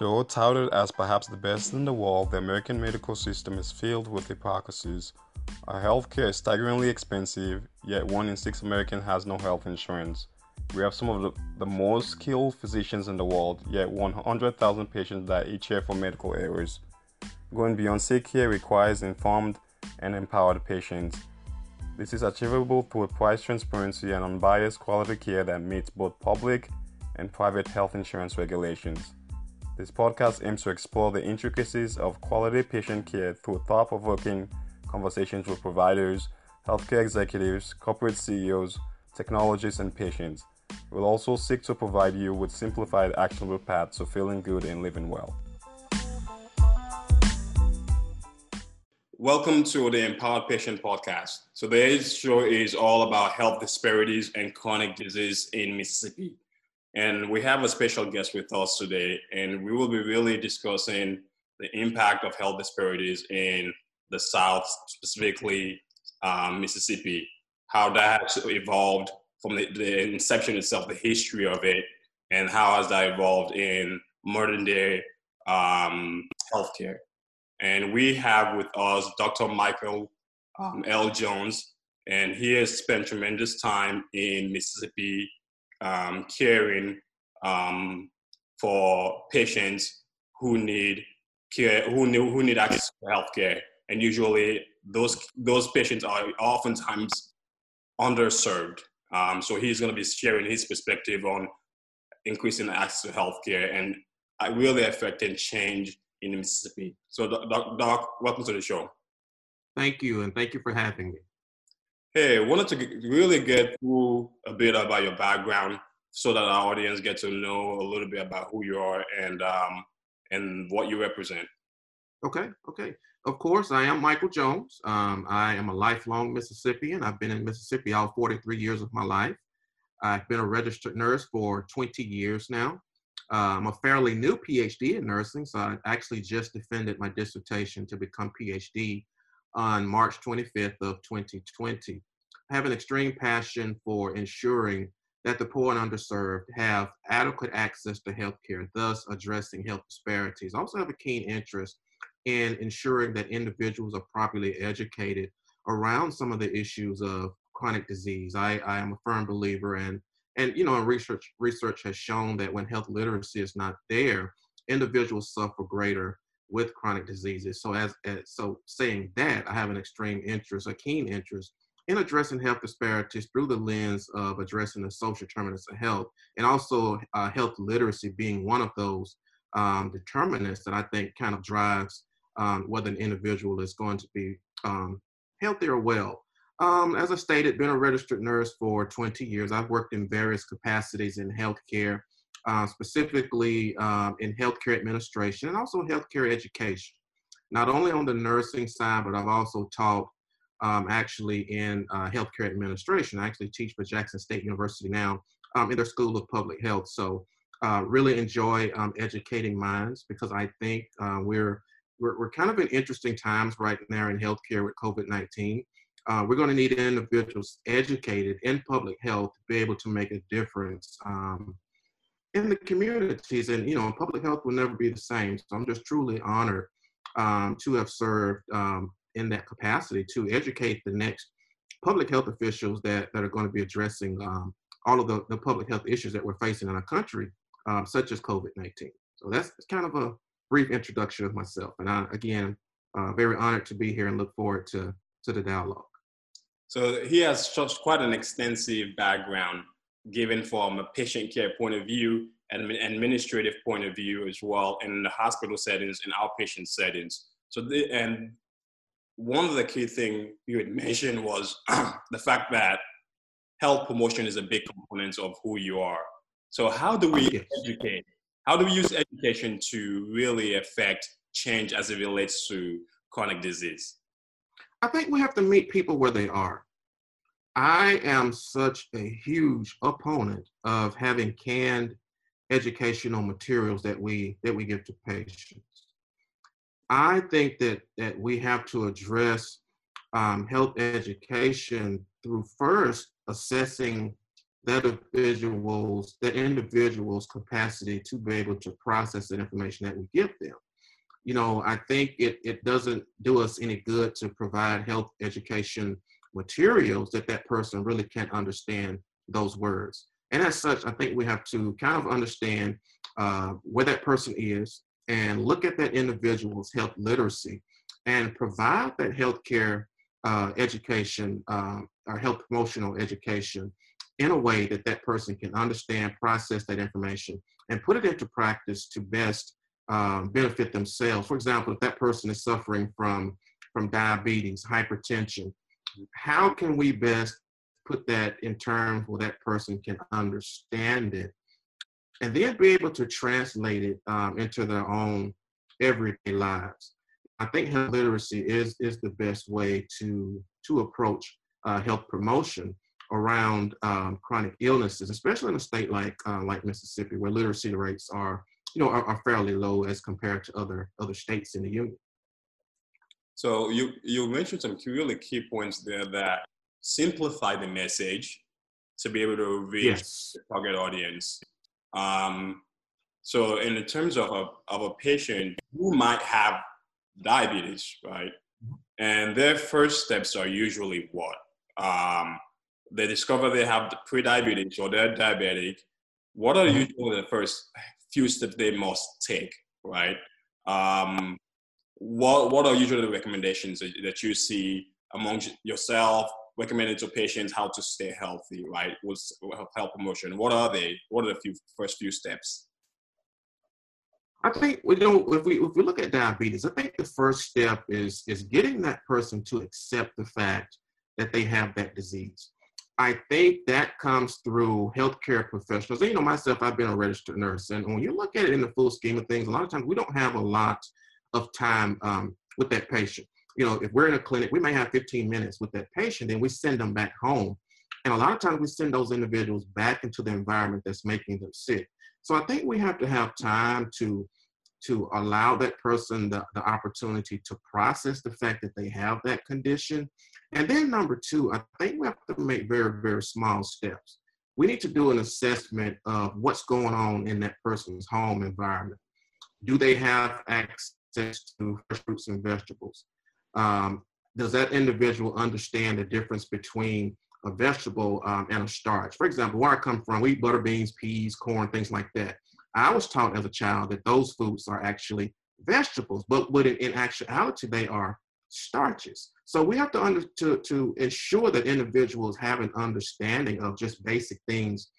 Though touted as perhaps the best in the world, the American medical system is filled with hypocrisies. Our healthcare is staggeringly expensive, yet one in six Americans has no health insurance. We have some of the, the most skilled physicians in the world, yet 100,000 patients die each year from medical errors. Going beyond sick care requires informed and empowered patients. This is achievable through price transparency and unbiased quality care that meets both public and private health insurance regulations. This podcast aims to explore the intricacies of quality patient care through thought provoking conversations with providers, healthcare executives, corporate CEOs, technologists, and patients. We'll also seek to provide you with simplified, actionable paths to feeling good and living well. Welcome to the Empowered Patient Podcast. Today's show is all about health disparities and chronic disease in Mississippi. And we have a special guest with us today, and we will be really discussing the impact of health disparities in the South, specifically um, Mississippi, how that has evolved from the, the, inception itself, the history of it, and how has that evolved in modern day um, healthcare. And we have with us Dr. Michael um, L. Jones, and he has spent tremendous time in Mississippi um, caring um, for patients who need care, who need, who need access to healthcare, and usually those those patients are oftentimes underserved. Um, so he's going to be sharing his perspective on increasing access to healthcare and uh, really affecting change in Mississippi. So, Doc, Doc, welcome to the show. Thank you, and thank you for having me. Hey, I wanted to really get through a bit about your background so that our audience get to know a little bit about who you are and um, and what you represent. Okay, okay. Of course, I am Michael Jones. Um, I am a lifelong Mississippian. I've been in Mississippi all 43 years of my life. I've been a registered nurse for 20 years now. Uh, I'm a fairly new PhD in nursing, so I actually just defended my dissertation to become PhD on March 25th of 2020. Have an extreme passion for ensuring that the poor and underserved have adequate access to healthcare, thus addressing health disparities. I also have a keen interest in ensuring that individuals are properly educated around some of the issues of chronic disease. I, I am a firm believer in, and you know, research research has shown that when health literacy is not there, individuals suffer greater with chronic diseases. So as, as so saying that, I have an extreme interest, a keen interest in addressing health disparities through the lens of addressing the social determinants of health, and also uh, health literacy being one of those um, determinants that I think kind of drives um, whether an individual is going to be um, healthy or well. Um, as I stated, been a registered nurse for 20 years. I've worked in various capacities in healthcare, uh, specifically um, in healthcare administration and also healthcare education. Not only on the nursing side, but I've also taught um, actually in uh, healthcare administration. I actually teach for Jackson State University now um, in their School of Public Health. So uh, really enjoy um, educating minds because I think uh, we're, we're, we're kind of in interesting times right now in healthcare with COVID-19. Uh, we're going to need individuals educated in public health to be able to make a difference um, in the communities. And, you know, public health will never be the same. So I'm just truly honored um, to have served um, in that capacity to educate the next public health officials that, that are going to be addressing um, all of the, the public health issues that we're facing in our country, um, such as COVID-19. So that's kind of a brief introduction of myself. And I, again, uh, very honored to be here and look forward to, to the dialogue. So he has such quite an extensive background given from a patient care point of view and administrative point of view as well in the hospital settings and outpatient settings. So the, and one of the key things you had mentioned was the fact that health promotion is a big component of who you are. So how do we educate? How do we use education to really affect change as it relates to chronic disease? I think we have to meet people where they are. I am such a huge opponent of having canned educational materials that we that we give to patients. I think that that we have to address um, health education through first assessing that individual's that individual's capacity to be able to process the information that we give them. You know, I think it, it doesn't do us any good to provide health education materials that that person really can't understand those words. And as such, I think we have to kind of understand uh, where that person is and look at that individual's health literacy and provide that healthcare uh, education uh, or health promotional education in a way that that person can understand, process that information, and put it into practice to best um, benefit themselves. For example, if that person is suffering from from diabetes, hypertension, how can we best put that in terms where that person can understand it and then be able to translate it um, into their own everyday lives. I think health literacy is is the best way to to approach uh, health promotion around um, chronic illnesses, especially in a state like uh, like Mississippi, where literacy rates are you know are, are, fairly low as compared to other other states in the union. So you you mentioned some really key points there that simplify the message to be able to reach yes. the target audience. Um, so in terms of a, of a patient who might have diabetes, right? And their first steps are usually what? Um, they discover they have pre-diabetes or they're diabetic. What are mm-hmm. usually the first few steps they must take, right? Um, what, what are usually the recommendations that, that you see among yourself, recommended to patients how to stay healthy, right? With health promotion. What are they? What are the few, first few steps? I think you know if we if we look at diabetes, I think the first step is is getting that person to accept the fact that they have that disease. I think that comes through healthcare professionals. And, you know, myself, I've been a registered nurse, and when you look at it in the full scheme of things, a lot of times we don't have a lot of time um, with that patient. You know, if we're in a clinic, we may have 15 minutes with that patient, and we send them back home. And a lot of times we send those individuals back into the environment that's making them sick. So I think we have to have time to to allow that person the, the opportunity to process the fact that they have that condition. And then number two, I think we have to make very, very small steps. We need to do an assessment of what's going on in that person's home environment. Do they have access to fresh fruits and vegetables? Um, does that individual understand the difference between a vegetable um, and a starch. For example, where I come from, we eat butter beans, peas, corn, things like that. I was taught as a child that those foods are actually vegetables, but what in, actuality they are starches. So we have to under to to ensure that individuals have an understanding of just basic things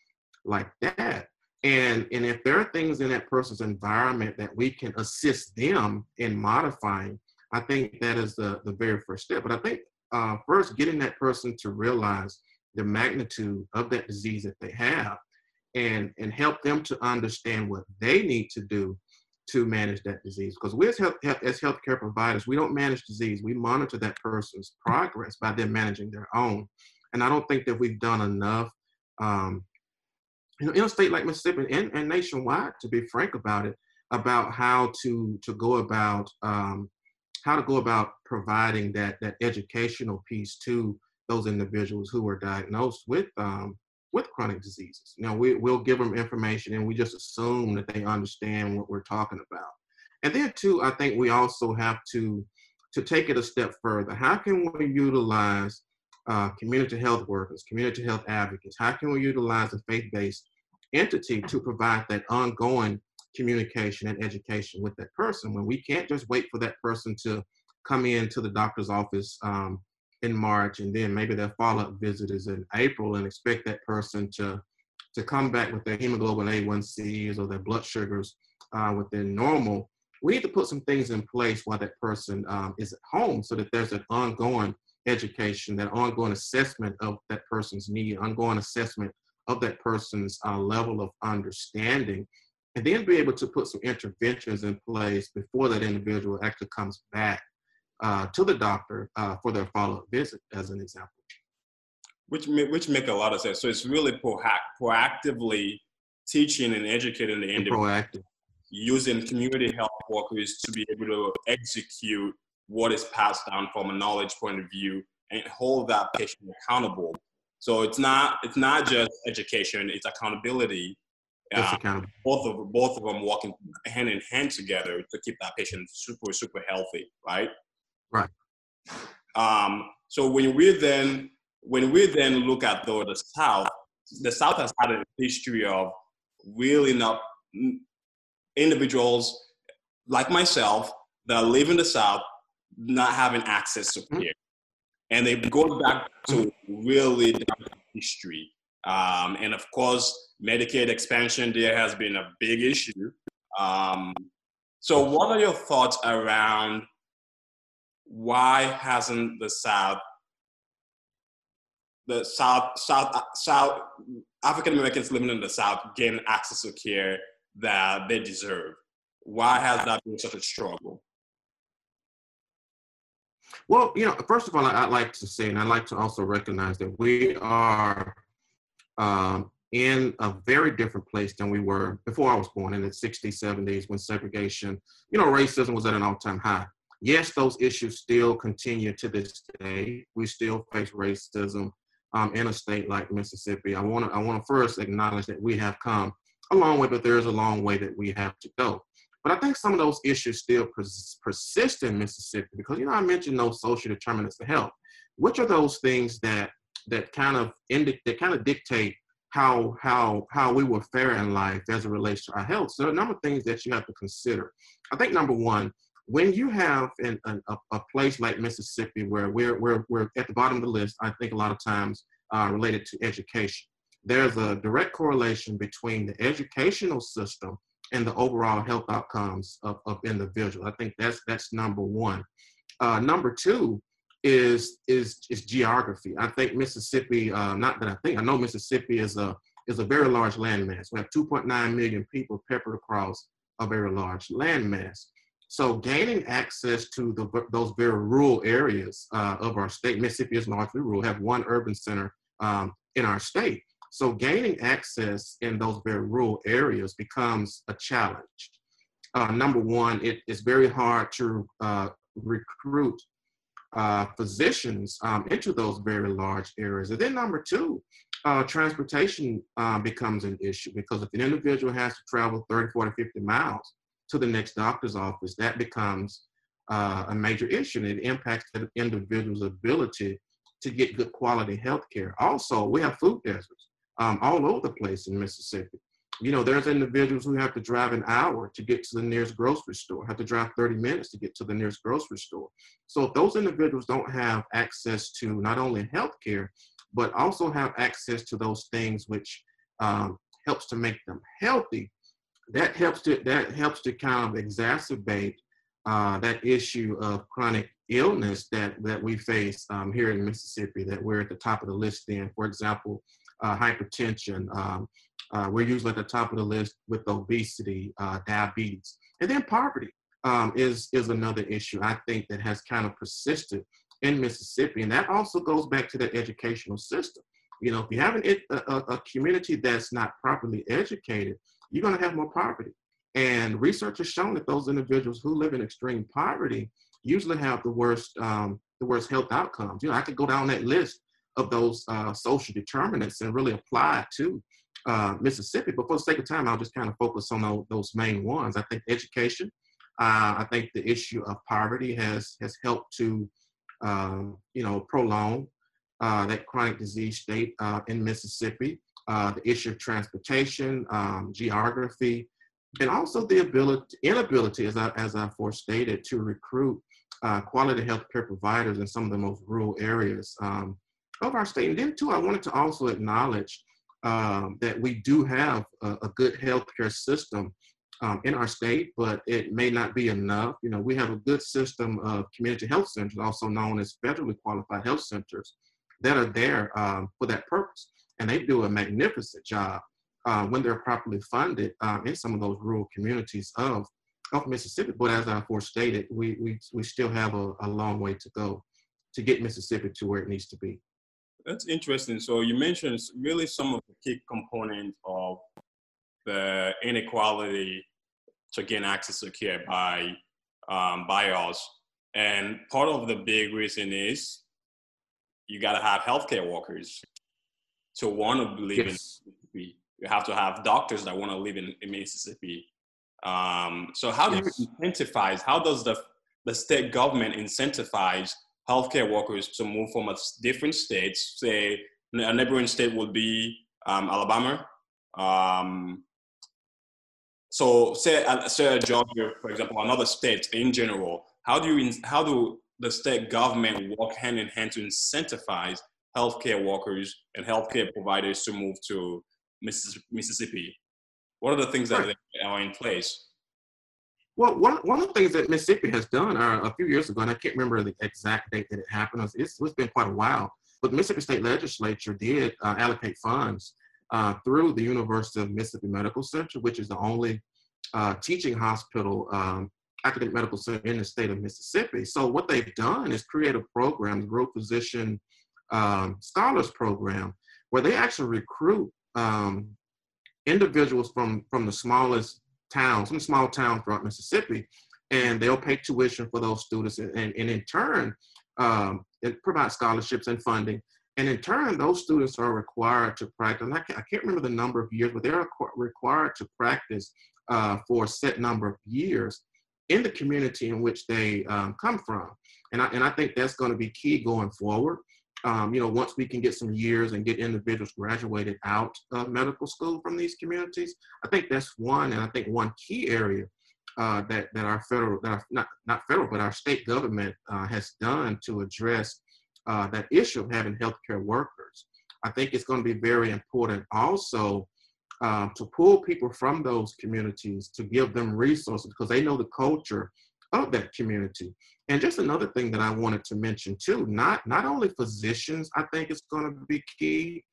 like that. And and if there are things in that person's environment that we can assist them in modifying, I think that is the the very first step. But I think uh, first getting that person to realize the magnitude of that disease that they have and and help them to understand what they need to do to manage that disease. Because we as health as healthcare providers we don't manage disease. We monitor that person's progress by them managing their own. And i don't think that we've done enough um, you know, in a state like mississippi and, and nationwide to be frank about it about how to to go about um, how to go about providing that that educational piece to those individuals who are diagnosed with um, with chronic diseases. Now we will give them information and we just assume that they understand what we're talking about. And then too, I think we also have to to take it a step further. How can we utilize uh, community health workers, community health advocates? How can we utilize a faith-based entity to provide that ongoing communication and education with that person when we can't just wait for that person to come into the doctor's office um, in March and then maybe their follow-up visit is in April and expect that person to to come back with their hemoglobin A1Cs or their blood sugars uh, within normal. We need to put some things in place while that person um, is at home so that there's an ongoing education, that ongoing assessment of that person's need, ongoing assessment of that person's uh, level of understanding and then be able to put some interventions in place before that individual actually comes back uh, to the doctor uh, for their follow-up visit, as an example. Which which make a lot of sense. So it's really proactively teaching and educating the individual, proactive. using community health workers to be able to execute what is passed down from a knowledge point of view and hold that patient accountable So it's not it's not just education; it's accountability. It's accountable. Both of both of them working hand in hand together to keep that patient super super healthy, right? Right. Um, so when we then when we then look at though the South, the South has had a history of really not individuals like myself that live in the South not having access to mm-hmm. care. And they go back to really history. Um, and of course, Medicaid expansion there has been a big issue. Um, so, what are your thoughts around why hasn't the South, the South, South, South African Americans living in the South gained access to care that they deserve? Why has that been such a struggle? Well, you know, first of all, I'd like to say, and I'd like to also recognize that we are um, in a very different place than we were before I was born in the 60s, 70s, when segregation, you know, racism was at an all time high. Yes, those issues still continue to this day. We still face racism um, in a state like Mississippi. I want to I want to first acknowledge that we have come a long way, but there is a long way that we have to go. But I think some of those issues still pers- persist in Mississippi because you know I mentioned those social determinants of health. Which are those things that that kind of indi- that kind of dictate how how how we will fare in life as it relates to our health? So a number of things that you have to consider. I think number one, when you have an, a, a place like Mississippi where we're, we're, we're at the bottom of the list, I think a lot of times uh, related to education. There's a direct correlation between the educational system and the overall health outcomes of, of individuals. I think that's that's number one. Uh, number two is is is geography. I think Mississippi, uh, not that I think, I know Mississippi is a is a very large landmass. We have 2.9 million people peppered across a very large landmass. So gaining access to the, those very rural areas uh, of our state, Mississippi is largely rural, have one urban center um, in our state. So gaining access in those very rural areas becomes a challenge. Uh, number one, it is very hard to uh, recruit uh, physicians um, into those very large areas. And then number two, uh, transportation um, becomes an issue because if an individual has to travel 30, 40, 50 miles to the next doctor's office, that becomes uh, a major issue and it impacts the individual's ability to get good quality health care. Also, we have food deserts um, all over the place in Mississippi. You know, there's individuals who have to drive an hour to get to the nearest grocery store, have to drive 30 minutes to get to the nearest grocery store. So if those individuals don't have access to not only health care, but also have access to those things which um, helps to make them healthy, that helps to that helps to kind of exacerbate uh, that issue of chronic illness that that we face um, here in Mississippi. That we're at the top of the list in. For example, uh, hypertension. Um, uh, we're usually at the top of the list with obesity, uh, diabetes, and then poverty um, is is another issue I think that has kind of persisted in Mississippi, and that also goes back to the educational system. You know, if you have an, a, a community that's not properly educated, you're going to have more poverty. And research has shown that those individuals who live in extreme poverty usually have the worst um, the worst health outcomes. You know, I could go down that list of those uh, social determinants and really apply it to uh, Mississippi. But for the sake of time, I'll just kind of focus on those, main ones. I think education. Uh, I think the issue of poverty has has helped to, um, you know, prolong uh, that chronic disease state uh, in Mississippi. Uh, the issue of transportation, um, geography, and also the ability, inability, as I as I forestated, to recruit quality healthcare providers in some of the most rural areas. Um, of our state. And then too, I wanted to also acknowledge um, that we do have a, a good healthcare system um, in our state, but it may not be enough. You know, we have a good system of community health centers, also known as federally qualified health centers, that are there um, for that purpose. And they do a magnificent job uh, when they're properly funded uh, in some of those rural communities of, of Mississippi. But as I forestated, we, we, we still have a, a long way to go to get Mississippi to where it needs to be. That's interesting. So you mentioned really some of the key components of the inequality to gain access to care by um, by us, and part of the big reason is you got to have healthcare workers. to want to live yes. in Mississippi. You have to have doctors that want to live in, in Mississippi. Um, so how do you incentivize? How does the the state government incentivize healthcare workers to move from a different states? Say a neighboring state would be um, Alabama. Um, so say, uh, say Georgia, for example, another state in general. How do you how do the state government work hand in hand to incentivize healthcare workers and healthcare providers to move to Mississippi? What are the things that are in place? Well, one, one of the things that Mississippi has done uh, a few years ago, and I can't remember the exact date that it happened, it's, it's been quite a while, but the Mississippi State Legislature did uh, allocate funds uh, through the University of Mississippi Medical Center, which is the only uh, teaching hospital, um, academic medical center in the state of Mississippi. So what they've done is create a program, the Rural Physician um, Scholars Program, where they actually recruit um, individuals from, from the smallest towns, some small towns throughout Mississippi, and they'll pay tuition for those students, and, and, and in turn, um, it provide scholarships and funding. And in turn, those students are required to practice. I can't, I can't remember the number of years, but they're required to practice uh, for a set number of years in the community in which they um, come from. And I, and I think that's going to be key going forward. Um, you know, once we can get some years and get individuals graduated out of medical school from these communities, I think that's one, and I think one key area uh, that that our federal, that our, not not federal, but our state government uh, has done to address uh, that issue of having healthcare workers. I think it's going to be very important also um, to pull people from those communities to give them resources because they know the culture of that community. And just another thing that I wanted to mention too, not not only physicians, I think it's going to be key,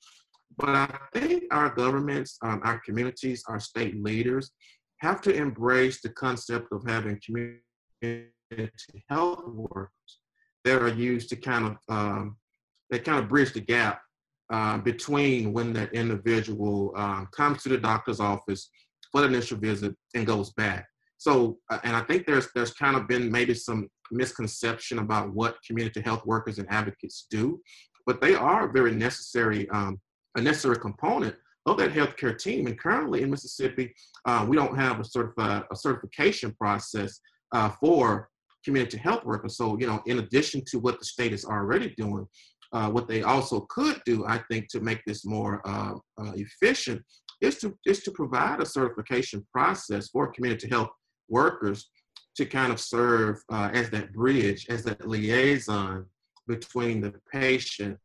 but I think our governments, um, our communities, our state leaders have to embrace the concept of having community health workers that are used to kind of um, that kind of bridge the gap uh, between when that individual um, comes to the doctor's office for the initial visit and goes back. So, uh, and I think there's there's kind of been maybe some misconception about what community health workers and advocates do, but they are a very necessary um, a necessary component of that healthcare team. And currently in Mississippi, uh, we don't have a a, a certification process uh, for community health workers. So, you know, in addition to what the state is already doing, uh, what they also could do, I think, to make this more uh, uh, efficient is to, is to provide a certification process for community health workers to kind of serve uh, as that bridge, as that liaison between the patient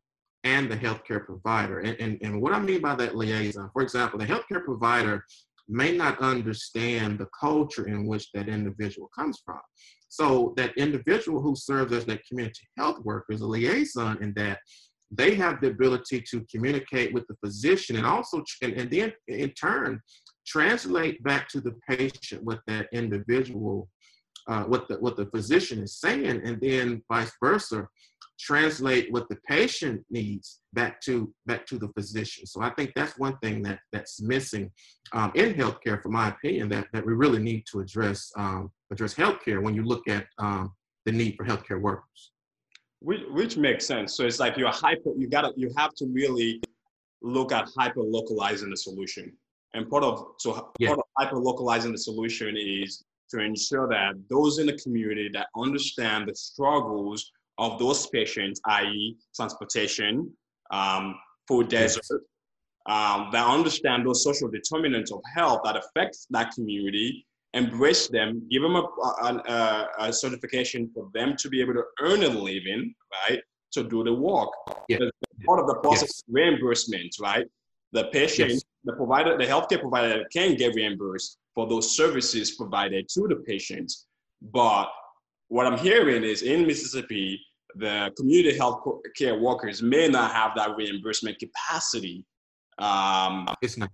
and the healthcare provider. And, and, and what I mean by that liaison, for example, the healthcare provider may not understand the culture in which that individual comes from. So that individual who serves as that community health worker is a liaison in that they have the ability to communicate with the physician and also, and, and then in turn, translate back to the patient what that individual, uh, what the what the physician is saying, and then vice versa, translate what the patient needs back to back to the physician. So I think that's one thing that that's missing um, in healthcare, for my opinion, that that we really need to address um, address healthcare when you look at um, the need for healthcare workers. Which, which makes sense. So it's like you're hyper. You gotta you have to really look at hyper localizing the solution. And part of so yeah. part of hyper localizing the solution is to ensure that those in the community that understand the struggles of those patients, i.e., transportation, um, food desert, yes. um, that understand those social determinants of health that affects that community, embrace them, give them a, a, a, certification for them to be able to earn a living, right, to do the work. Yeah. Part of the process yes. reimbursement, right? The patient, yes. The provider, the healthcare provider can get reimbursed for those services provided to the patients, but what I'm hearing is in Mississippi, the community health care workers may not have that reimbursement capacity. Um, it's not.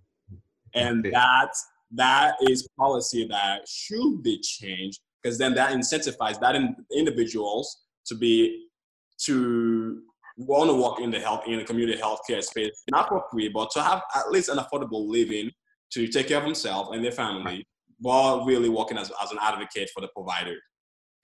And that that is policy that should be changed because then that incentivizes that in, individuals to be to want to work in the health in the community healthcare space, not for free, but to have at least an affordable living to take care of themselves and their family, while really working as, as an advocate for the provider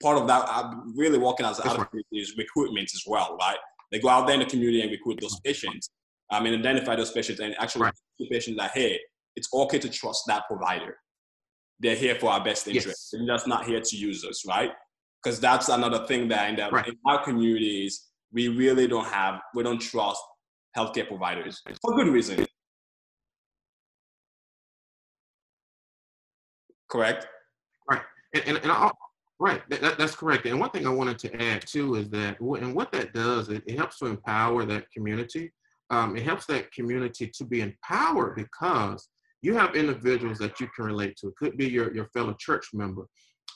part of that, I'm really working as an advocate is recruitment as well, right? They go out there in the community and recruit those patients. Um, I mean, identify those patients and actually Right. the patients that, hey, it's okay to trust that provider. They're here for our best interest. Yes. They're just not here to use us, right? Because that's another thing that in, the, Right. in our communities, we really don't have, we don't trust healthcare providers for good reason. Correct? And, and, and I, right, that- that's correct. And one thing I wanted to add too is that, and what that does, it, it helps to empower that community. Um, it helps that community to be empowered because you have individuals that you can relate to. It could be your, your fellow church member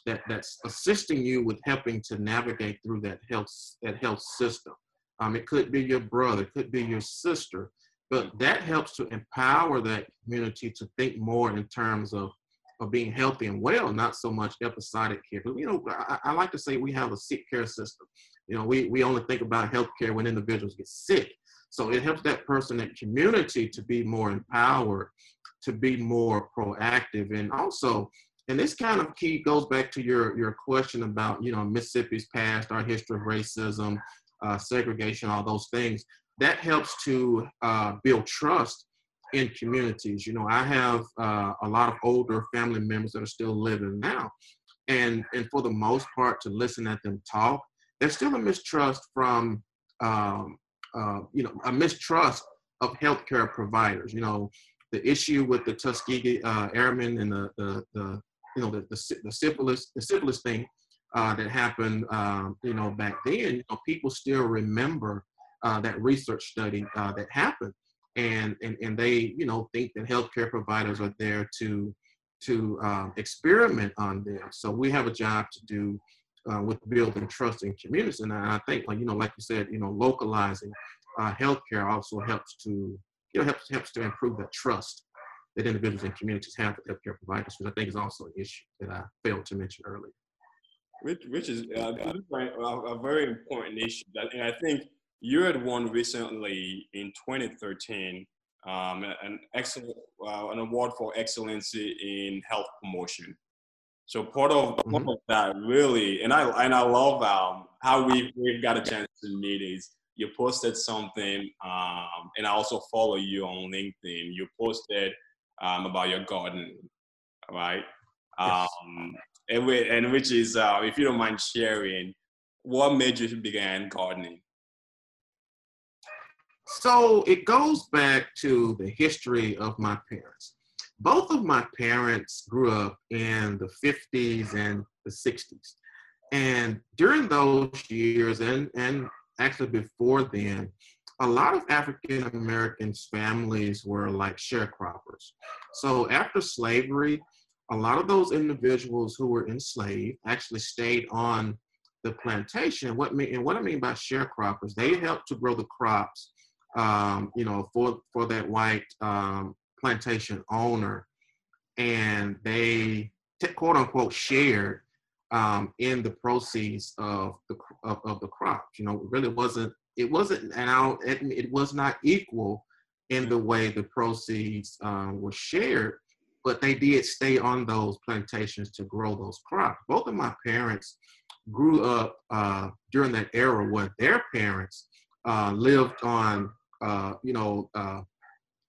that, that's assisting you with helping to navigate through that health that health system. Um, it could be your brother, it could be your sister, but that helps to empower that community to think more in terms of of being healthy and well, not so much episodic care. But you know, I, I like to say we have a sick care system. You know, we, we only think about healthcare when individuals get sick. So it helps that person, that community to be more empowered, to be more proactive. And also, and this kind of key goes back to your, your question about, you know, Mississippi's past, our history of racism, uh, segregation, all those things. That helps to uh, build trust in communities. You know, I have uh, a lot of older family members that are still living now, and and for the most part, to listen at them talk, there's still a mistrust from, um, uh, you know, a mistrust of healthcare providers. You know, the issue with the Tuskegee uh, Airmen and the the, the you know the, the the the syphilis thing uh, that happened um, you know back then. You know, people still remember uh, that research study uh, that happened and and and they you know think that healthcare providers are there to to um, experiment on them. So we have a job to do uh, with building trust in communities, and I think like you know like you said you know localizing uh, healthcare also helps to you know helps helps to improve that trust that individuals and communities have with healthcare providers, which I think is also an issue that I failed to mention earlier. Which, which is uh, this is very- a, very important issue. And I think you had won recently in 2013, um, an excellent uh, an award for excellency in health promotion. So part of part of that really, and I and I love um, how we we've got a chance to meet is you posted something, um, and I also follow you on LinkedIn. You posted um, about your garden, right? Yes. Um, and, we, and which is, uh, if you don't mind sharing, what made you begin gardening? So it goes back to the history of my parents. Both of my parents grew up in the 50s and the 60s. And during those years, and, and actually before then, a lot of African Americans' families were like sharecroppers. So after slavery, a lot of those individuals who were enslaved actually stayed on the plantation. What mean, and what I mean by sharecroppers, they helped to grow the crops um, you know, for for that white um, plantation owner, and they quote unquote shared um, in the proceeds of the of, of the crops. You know, it really wasn't it wasn't and I don't, it, was not equal in the way the proceeds um, were shared, but they did stay on those plantations to grow those crops. Both of my parents grew up uh, during that era where their parents uh, lived on uh, you know, uh,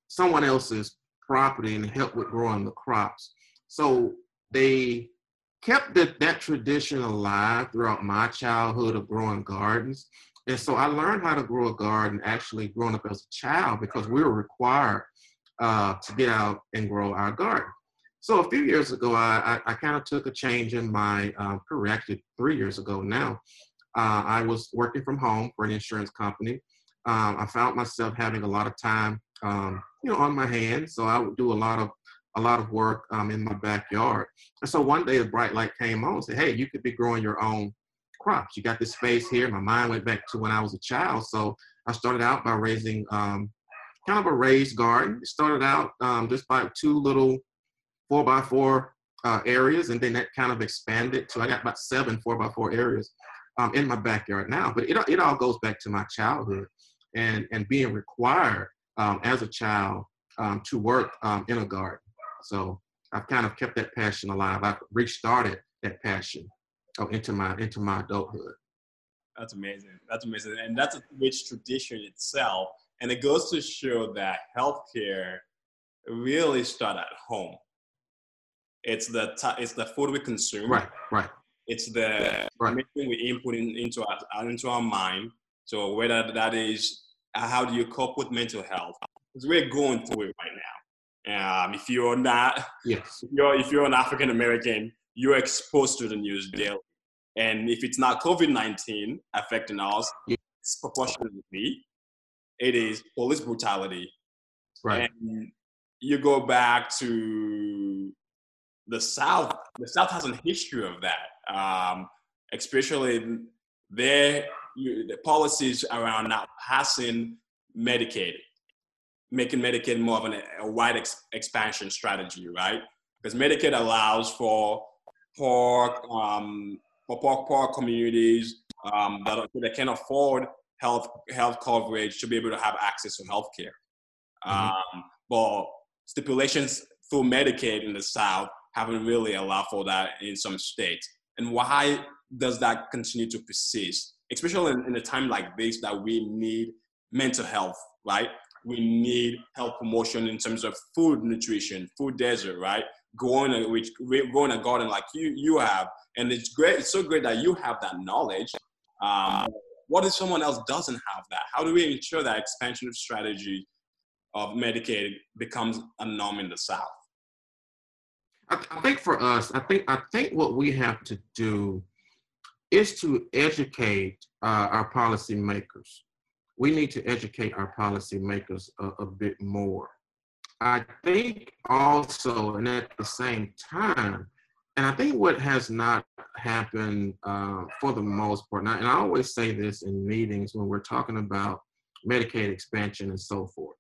someone else's property and helped with growing the crops. So they kept that, that tradition alive throughout my childhood of growing gardens. And so I learned how to grow a garden actually growing up as a child because we were required uh, to get out and grow our garden. So a few years ago, I, I, I kind of took a change in my um, career, actually three years ago now. Uh, I was working from home for an insurance company um, I found myself having a lot of time, um, you know, on my hands. So I would do a lot of a lot of work um, in my backyard. And so one day a bright light came on and said, "Hey, you could be growing your own crops. You got this space here." My mind went back to when I was a child. So I started out by raising um, kind of a raised garden. It started out um, just by two little four by four uh, areas, and then that kind of expanded. So I got about seven four by four areas um, in my backyard now. But it it all goes back to my childhood and and being required um, as a child um, to work um, in a garden. So I've kind of kept that passion alive. I've restarted that passion uh, into my into my adulthood. That's amazing. That's amazing, and that's a rich tradition itself. And it goes to show that healthcare really start at home. It's the t- it's the food we consume. Right, right. It's the right. we input in, into our into our mind. So whether that is uh, how do you cope with mental health? Because we're going through it right now. Um, if you're not, yes, if you're if you're an African American, you're exposed to the news daily. And if it's not COVID 19 affecting us, it's proportionately, it is police brutality. Right. And you go back to the South, the South has a history of that, um, especially their the policies around not passing Medicaid, making Medicaid more of an, a wide ex- expansion strategy, right? Because Medicaid allows for poor um, for poor, poor communities um, that, that can afford health health coverage to be able to have access to health care. Mm-hmm. Um, but stipulations through Medicaid in the South haven't really allowed for that in some states. And why does that continue to persist? Especially in, in a time like this that we need mental health, right? We need health promotion in terms of food nutrition, food desert, right? Growing a, which, growing a garden like you you have, and it's great. It's so great that you have that knowledge. Um, what if someone else doesn't have that? How do we ensure that expansion of strategy of Medicaid becomes a norm in the South? I, th- I think for us, I think I think what we have to do is to educate uh, our policymakers. We need to educate our policymakers a, a bit more. I think also, and at the same time, and I think what has not happened uh, for the most part, and I, and I always say this in meetings when we're talking about Medicaid expansion and so forth.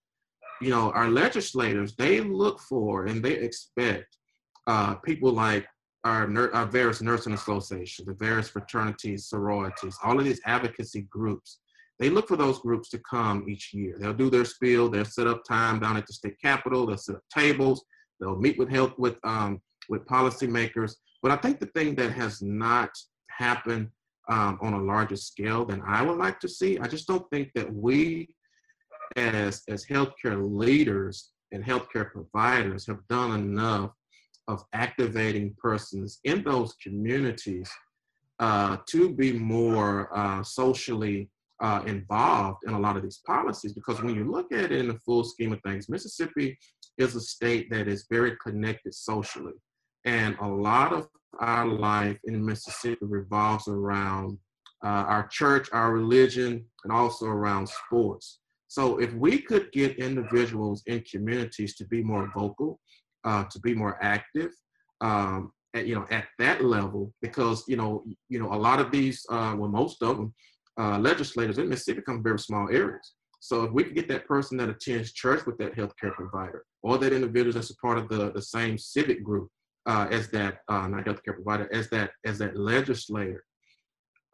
You know, our legislators, they look for and they expect uh, people like our, our various nursing associations, the various fraternities, sororities, all of these advocacy groups, they look for those groups to come each year. They'll do their spiel, they'll set up time down at the state capitol, they'll set up tables, they'll meet with health with um, with policymakers. But I think the thing that has not happened um, on a larger scale than I would like to see, I just don't think that we as, as healthcare leaders and healthcare providers have done enough of activating persons in those communities uh, to be more uh, socially uh, involved in a lot of these policies. Because when you look at it in the full scheme of things, Mississippi is a state that is very connected socially. And a lot of our life in Mississippi revolves around uh, our church, our religion, and also around sports. So if we could get individuals in communities to be more vocal, uh, to be more active, um, at, you know, at that level, because you know, you know, a lot of these, uh, well, most of them, uh, legislators in Mississippi come from very small areas. So if we could get that person that attends church with that healthcare provider, or that individual that's a part of the, the same civic group, uh, as that uh, not healthcare provider, as that as that legislator,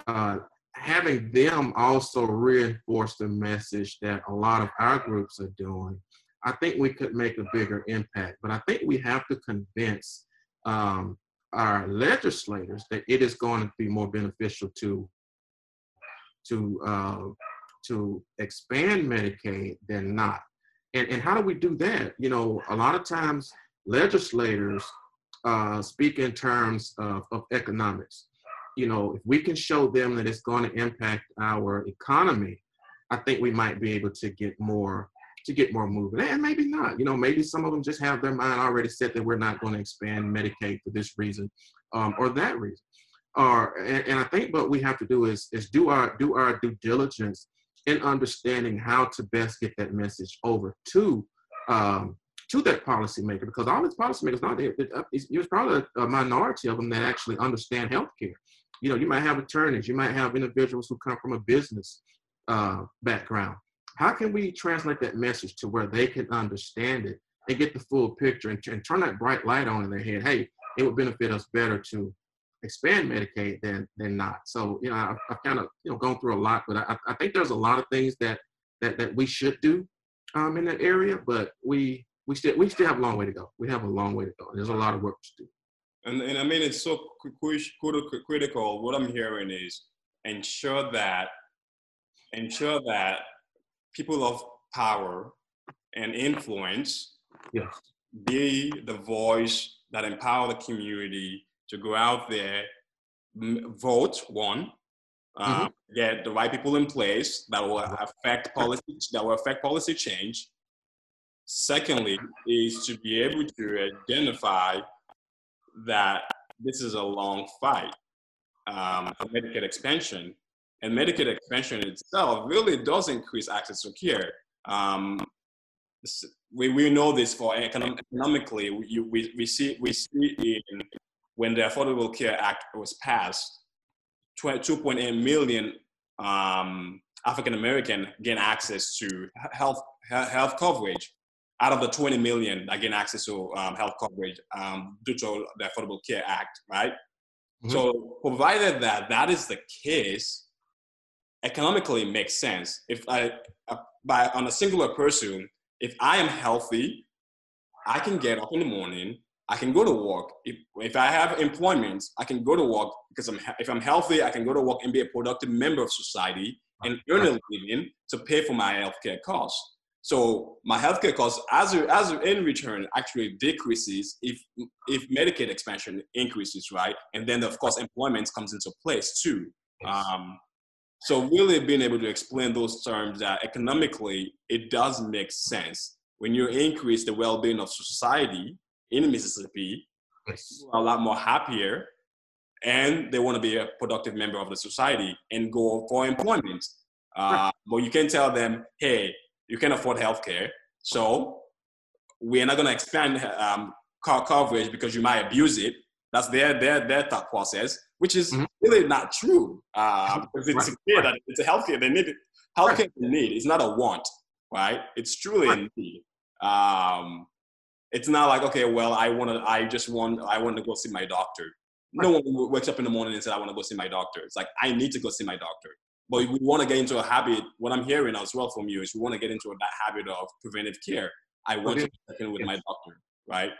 uh, having them also reinforce the message that a lot of our groups are doing, I think we could make a bigger impact. But I think we have to convince um, our legislators that it is going to be more beneficial to to uh, to expand Medicaid than not. And, and how do we do that? You know, a lot of times legislators uh, speak in terms of, of economics. You know, if we can show them that it's going to impact our economy, I think we might be able to get more to get more moving. And maybe not. You know, maybe some of them just have their mind already set that we're not going to expand Medicaid for this reason um, or that reason. Or and, and I think what we have to do is is do our do our due diligence in understanding how to best get that message over to um, to that policymaker because all these policymakers not there. There's probably a minority of them that actually understand healthcare. You know, you might have attorneys, you might have individuals who come from a business uh, background. How can we translate that message to where they can understand it and get the full picture and, and turn that bright light on in their head? Hey, it would benefit us better to expand Medicaid than than not. So you know, I've, I've kind of you know gone through a lot, but I, I think there's a lot of things that that that we should do um, in that area, but we we still we still have a long way to go. We have a long way to go. There's a lot of work to do. And, and I mean, it's so critical. What I'm hearing is ensure that ensure that people of power and influence. Yes. Be the voice that empower the community to go out there, vote one, mm-hmm. Um, get the right people in place that will affect policy that will affect policy change. Secondly, is to be able to identify that this is a long fight. Um, Medicaid expansion and Medicaid expansion itself really does increase access to care. Um, we, we know this for economic, economically. We, we, we see we see in when the Affordable Care Act was passed, 2.8 million um, African American gain access to health health coverage out of the 20 million that gain access to um, health coverage um, due to the Affordable Care Act, right? Mm-hmm. So, provided that that is the case, economically makes sense. If I, uh, by on a singular person, if I am healthy, I can get up in the morning, I can go to work. If, if I have employment, I can go to work because I'm, if I'm healthy, I can go to work and be a productive member of society and earn a living to pay for my healthcare costs. So my healthcare costs, as a, as a, in return, actually decreases if if Medicaid expansion increases, right? And then of course employment comes into place too. Um, so really being able to explain those terms that economically it does make sense when you increase the well-being of society in Mississippi, yes. a lot more happier, and they want to be a productive member of the society and go for employment. Uh, but you can tell them, hey, you can afford healthcare, so we're not going to expand um, coverage because you might abuse it. That's their their their thought process, which is mm-hmm. really not true. Uh, because it's right. clear that it's a healthcare they need. It. Healthcare right. they need. It's not a want, right? It's truly right. a need. Um, it's not like okay, well, I want to. I just want. I want to go see my doctor. No one wakes up in the morning and says, "I want to go see my doctor." It's like I need to go see my doctor. But we want to get into a habit. What I'm hearing as well from you is we want to get into that habit of preventive care. I want to check in with yes. my doctor, right?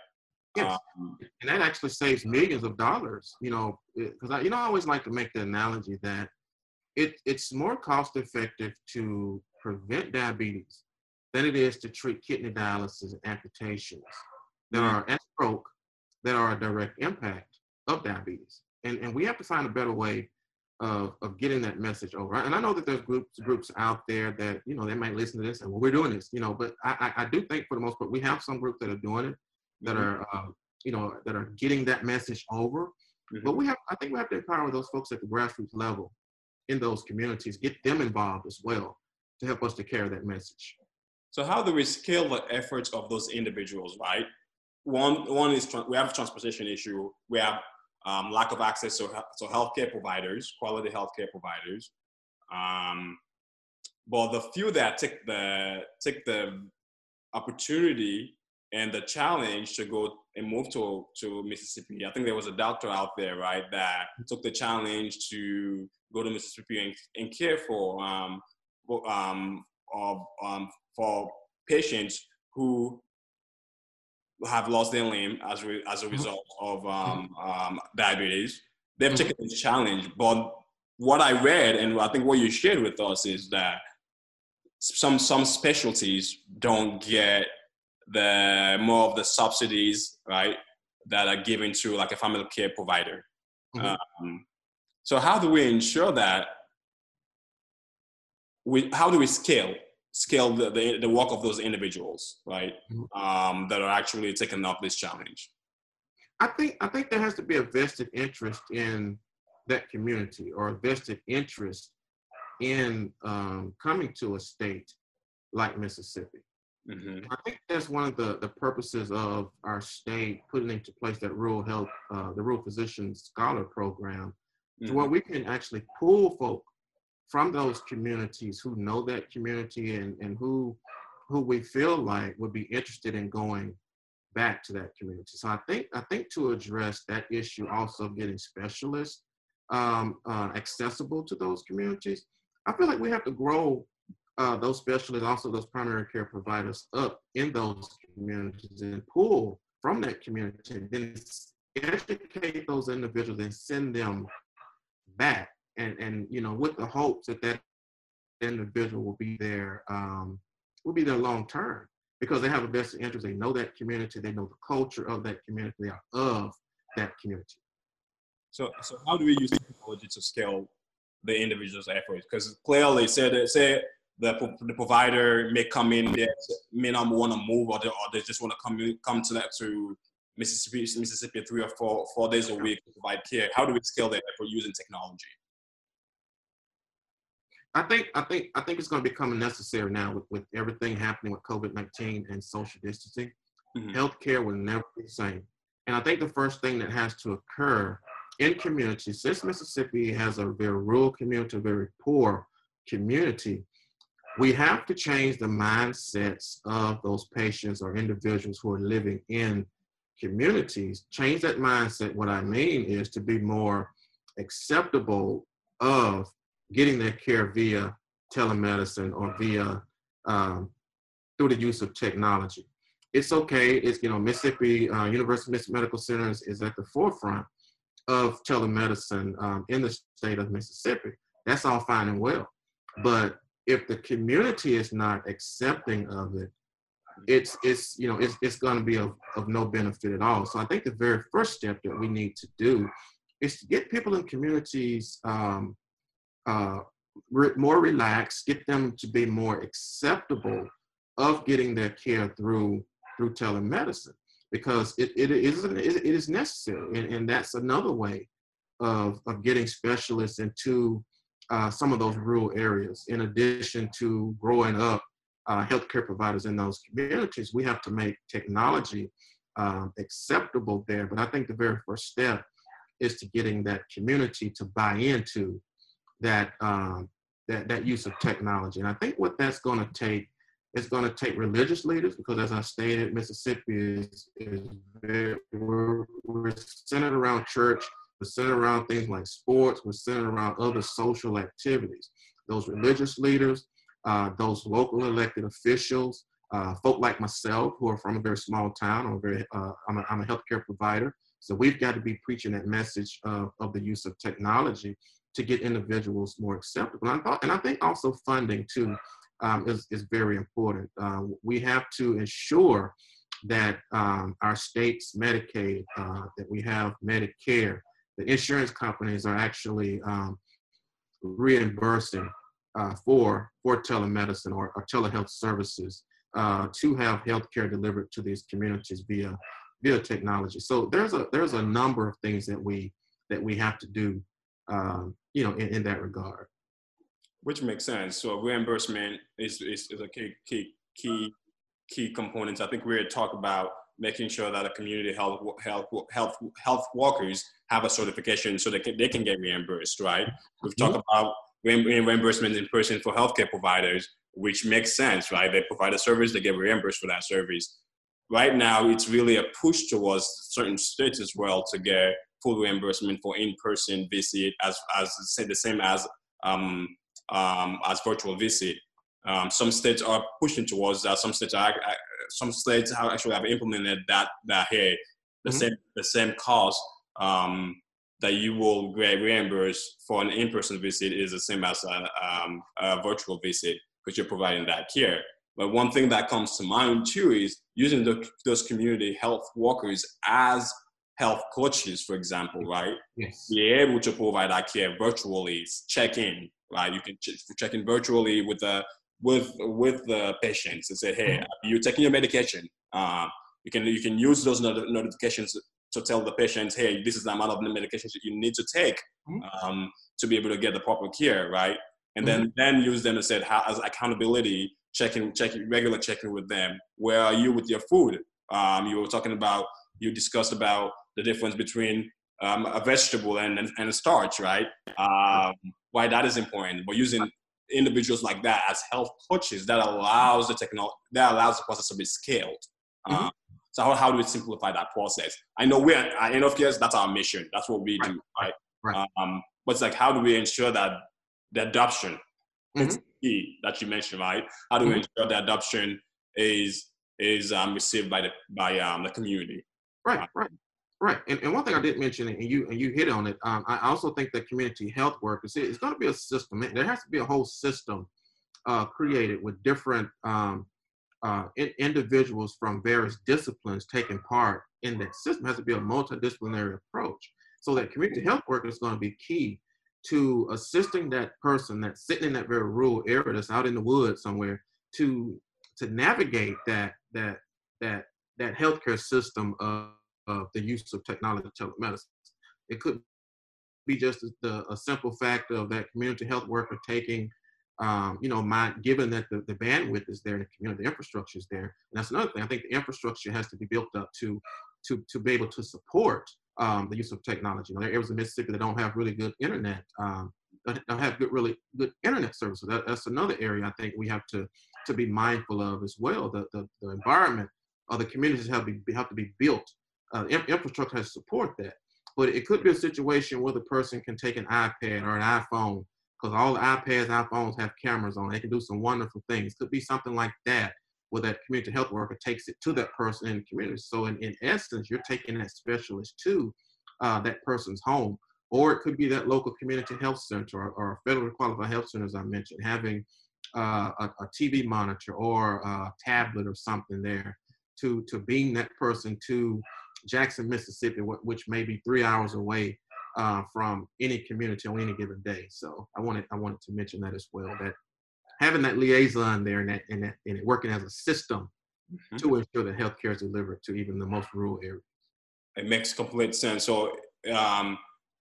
Yes. Um, and that actually saves millions of dollars. You know, because I, you know, I always like to make the analogy that it it's more cost effective to prevent diabetes than it is to treat kidney dialysis and amputations that are and stroke that are a direct impact of diabetes. And, and we have to find a better way of, of getting that message over. And I know that there's groups groups out there that, you know, they might listen to this and well, we're doing this, you know, but I, I, I do think for the most part, we have some groups that are doing it, that mm-hmm. are, uh, you know, that are getting that message over. Mm-hmm. But we have, I think we have to empower those folks at the grassroots level in those communities, get them involved as well to help us to carry that message. So how do we scale the efforts of those individuals, right? One, one is we have a transportation issue. We have um, lack of access to, to healthcare providers, quality healthcare providers. Um, but the few that take the take the opportunity and the challenge to go and move to, to Mississippi. I think there was a doctor out there, right, that took the challenge to go to Mississippi and, and care for um, um, of, um, for patients who have lost their limb as, re- as a mm-hmm. result of um, um, diabetes. They've mm-hmm. taken this challenge, but what I read and I think what you shared with us is that some some specialties don't get the more of the subsidies, right, that are given to like a family care provider. Mm-hmm. Um, so how do we ensure that we how do we scale scale the, the, the work of those individuals, right? Mm-hmm. Um, that are actually taking up this challenge. I think I think there has to be a vested interest in that community or a vested interest in um, coming to a state like Mississippi. Mm-hmm. I think that's one of the, the purposes of our state putting into place that rural health, uh, the rural physician scholar program, mm-hmm. to where we can actually pull folk from those communities who know that community and, and who who we feel like would be interested in going back to that community. So I think I think to address that issue, also getting specialists um, uh, accessible to those communities, I feel like we have to grow uh, those specialists, also those primary care providers, up in those communities and pull from that community, and then educate those individuals and send them back and and you know with the hopes that that individual will be there um, will be there long term because they have a vested interest. They know that community. They know the culture of that community. They are of that community. So, so how do we use technology to scale the individual's efforts? Because clearly, say that say the, the provider may come in, they may not want to move, or they, or they just want to come come to that to Mississippi, Mississippi three or four four days a week to provide care. How do we scale that effort using technology? I think I think I think it's going to become necessary now with, with everything happening with COVID nineteen and social distancing. Mm-hmm. Healthcare will never be the same. And I think the first thing that has to occur in communities, since Mississippi has a very rural community, a very poor community, we have to change the mindsets of those patients or individuals who are living in communities. Change that mindset. What I mean is to be more acceptable of getting their care via telemedicine or via um, through the use of technology. It's okay. It's you know Mississippi uh, University Mississippi Medical Center is, is, at the forefront of telemedicine um, in the state of Mississippi. That's all fine and well, but if the community is not accepting of it, it's it's you know it's it's going to be of, of no benefit at all. So I think the very first step that we need to do is to get people in communities um, uh, re- more relaxed, get them to be more acceptable of getting their care through through telemedicine. Because it, it is it is necessary and, and that's another way of, of getting specialists into uh, some of those rural areas. In addition to growing up uh, healthcare providers in those communities we have to make technology um, acceptable there. But i think the very first step is to getting that community to buy into that um, that that use of technology. And I think what that's going to take is going to take religious leaders because, as I stated, Mississippi is is we're, we're centered around church. We're centered around things like sports. We're centered around other social activities. Those religious leaders, uh, those local elected officials, uh, folk like myself who are from a very small town. I'm a very uh, I'm, a, I'm a healthcare provider. So we've got to be preaching that message of, of the use of technology to get individuals more acceptable. And I, thought, and I think also funding too um, is, is very important. Uh, we have to ensure that um, our state's Medicaid, uh, that we have Medicare, the insurance companies are actually um, reimbursing uh, for for telemedicine or, or telehealth services uh, to have healthcare delivered to these communities via via technology. So there's a there's a number of things that we that we have to do um, you know, in, in that regard. Which makes sense. So reimbursement is, is, is a key, key, key, key component. I think we're talk about making sure that the community health, health, health, health workers have a certification so they can, they can get reimbursed, right? We've mm-hmm. talked about reimbursement in person for healthcare providers, which makes sense, right? They provide a service, they get reimbursed for that service. Right now, it's really a push towards certain states as well to get full reimbursement for in-person visit as, as say the same as um, um, as virtual visit. Um, some states are pushing towards that. Some states are some states have actually have implemented that that hey the mm-hmm. same the same cost um, that you will get reimbursed for an in-person visit is the same as a, um, a virtual visit because you're providing that care. But one thing that comes to mind too is using the, those community health workers as health coaches, for example, right? Yes. Be able to provide that care virtually, check in, right? You can ch- check in virtually with the with with the patients and say, hey, mm-hmm. you taking your medication? Uh, you can you can use those not- notifications to tell the patients, hey, this is the amount of medications that you need to take mm-hmm. um, to be able to get the proper care, right? And then mm-hmm. then use them and said how, as accountability, checking checking regular checking with them. Where are you with your food? Um, you were talking about you discussed about the difference between um, a vegetable and, and, and, a starch, right? Um, why that is important. But using individuals like that as health coaches, that allows the technology, that allows the process to be scaled. Mm-hmm. Um, so how, how do we simplify that process? I know we're at Innov Cares, that's our mission. That's what we right. do, right? right. Um, but it's like, how do we ensure that the adoption, mm-hmm. it's key that you mentioned, right? How do we mm-hmm. ensure the adoption is is um, received by the by um, the community? Right, uh, right. Right, and, and one thing I did mention, and you and you hit on it. Um, I also think that community health workers, it's going to be a system. There has to be a whole system uh, created with different um, uh, in, individuals from various disciplines taking part in that system it has to be a multidisciplinary approach. So that community health worker is going to be key to assisting that person that's sitting in that very rural area that's out in the woods somewhere to to navigate that that that that healthcare system of, of the use of technology telemedicine. It could be just the, a simple fact of that community health worker taking, um, you know, my given that the, the bandwidth is there and the community infrastructure is there. And that's another thing. I think the infrastructure has to be built up to to to be able to support um, the use of technology. You know, there are areas in Mississippi that don't have really good internet, um, don't have good, really good internet services. That, that's another area I think we have to to be mindful of as well. The the, the environment or the communities have be have to be built. Uh, infrastructure has to support that. But it could be a situation where the person can take an iPad or an iPhone because all the iPads, iPhones have cameras on. They can do some wonderful things. Could be something like that where that community health worker takes it to that person in the community. So in, in essence, you're taking that specialist to uh, that person's home. Or it could be that local community health center or, or federally qualified health center, as I mentioned, having uh, a, a, TV monitor or a tablet or something there to, to beam that person to Jackson, Mississippi, which may be three hours away uh, from any community on any given day. So I wanted I wanted to mention that as well. That having that liaison there and that and, that, and working as a system mm-hmm. to ensure that healthcare is delivered to even the most rural areas. It makes complete sense. So um,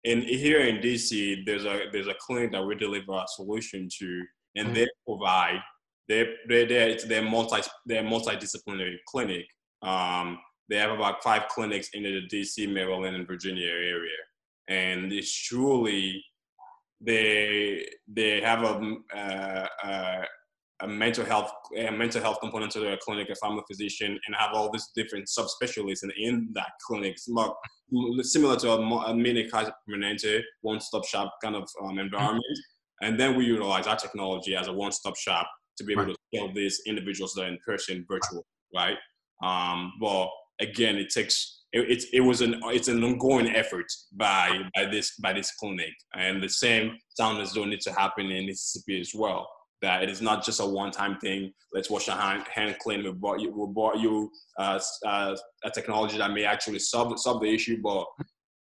in here in DC, there's a there's a clinic that we deliver a solution to, and mm-hmm. they provide they they they they're multi they're multidisciplinary clinic. Um, they have about five clinics in the DC, Maryland, and Virginia area, and it's truly they they have a, uh, uh, a mental health a mental health component to their clinic, i'm a family physician, and have all these different subspecialists in, in that clinic, similar to a, a mini Kaiser Permanente one-stop shop kind of um, environment. And then we utilize our technology as a one-stop shop to be able right. to help these individuals that are in person, virtual, right? Um, well, again, it takes it, it, was an it's an ongoing effort by by this by this clinic, and the same soundness don't need to happen in Mississippi as well. That it is not just a one-time thing. Let's wash our hand, hand clean. We brought you we brought you uh, uh, a technology that may actually solve solve the issue, but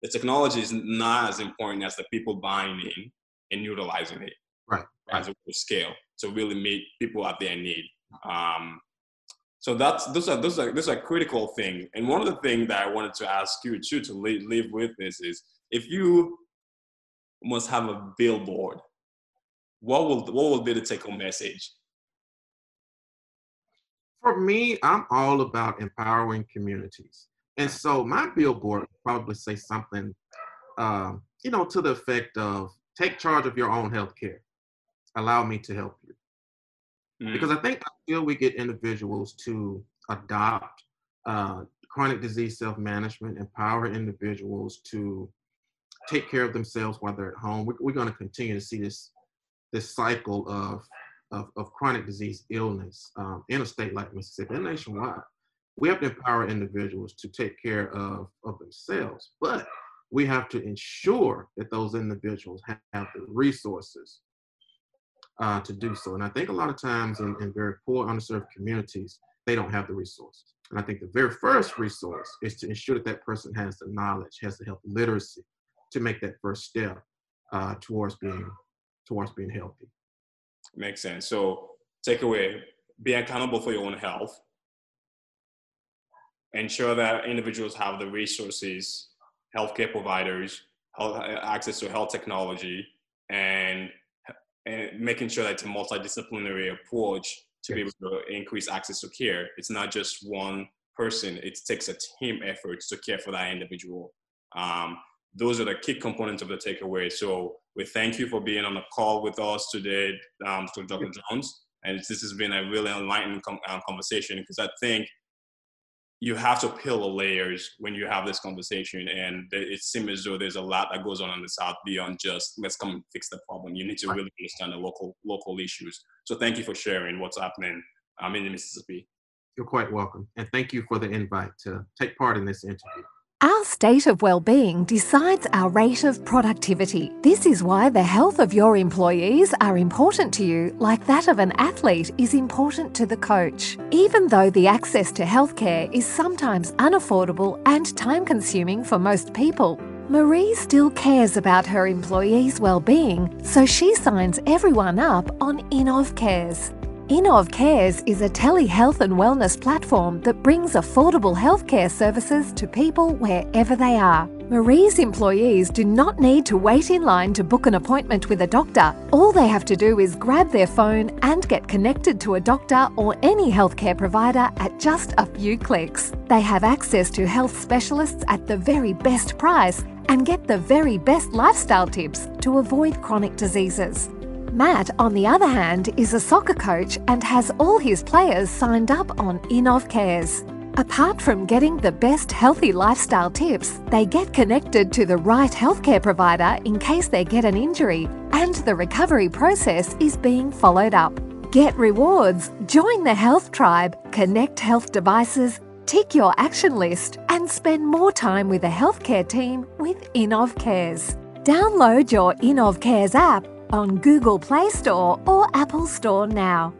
the technology is not as important as the people buying in and utilizing it. Right. As a scale to really meet people at their need. Um, so that's those are those are those are critical things. And one of the things that I wanted to ask you too to leave with this is if you must have a billboard, what will what will be the take home message? For me, I'm all about empowering communities. And so my billboard probably say something, uh, you know, to the effect of take charge of your own health care. Allow me to help. Mm. Because I think until we get individuals to adopt uh, chronic disease self-management, empower individuals to take care of themselves while they're at home, we're, we're going to continue to see this this cycle of of, of chronic disease illness um, in a state like Mississippi and nationwide. We have to empower individuals to take care of, of themselves, but we have to ensure that those individuals have, have the resources uh, to do so. And I think a lot of times in, in very poor, underserved communities, they don't have the resources. And I think the very first resource is to ensure that that person has the knowledge, has the health literacy to make that first step uh, towards being towards being healthy. Makes sense. So takeaway: be accountable for your own health. Ensure that individuals have the resources, healthcare providers, health, access to health technology, and and making sure that it's a multidisciplinary approach to be able to increase access to care. It's not just one person, it takes a team effort to care for that individual. Um, those are the key components of the takeaway. So we thank you for being on the call with us today, um, to Dr. Jones. And this has been a really enlightening com- um, conversation because I think you have to peel the layers when you have this conversation and it seems as though there's a lot that goes on in the south beyond just let's come and fix the problem. You need to really understand the local local issues. So thank you for sharing what's happening. Um, in mississippi you're quite welcome and thank you for the invite to take part in this interview Our state of well-being decides our rate of productivity. This is why the health of your employees are important to you, like that of an athlete is important to the coach. Even though the access to healthcare is sometimes unaffordable and time-consuming for most people, Marie still cares about her employees' well-being, so she signs everyone up on Innov Cares. Innov Cares is a telehealth and wellness platform that brings affordable healthcare services to people wherever they are. Marie's employees do not need to wait in line to book an appointment with a doctor. All they have to do is grab their phone and get connected to a doctor or any healthcare provider at just a few clicks. They have access to health specialists at the very best price and get the very best lifestyle tips to avoid chronic diseases. Matt, on the other hand, is a soccer coach and has all his players signed up on Innov Cares. Apart from getting the best healthy lifestyle tips, they get connected to the right healthcare provider in case they get an injury, and the recovery process is being followed up. Get rewards, join the health tribe, connect health devices, tick your action list, and spend more time with a healthcare team with Innov Cares. Download your Innov Cares app on Google Play Store or Apple Store now.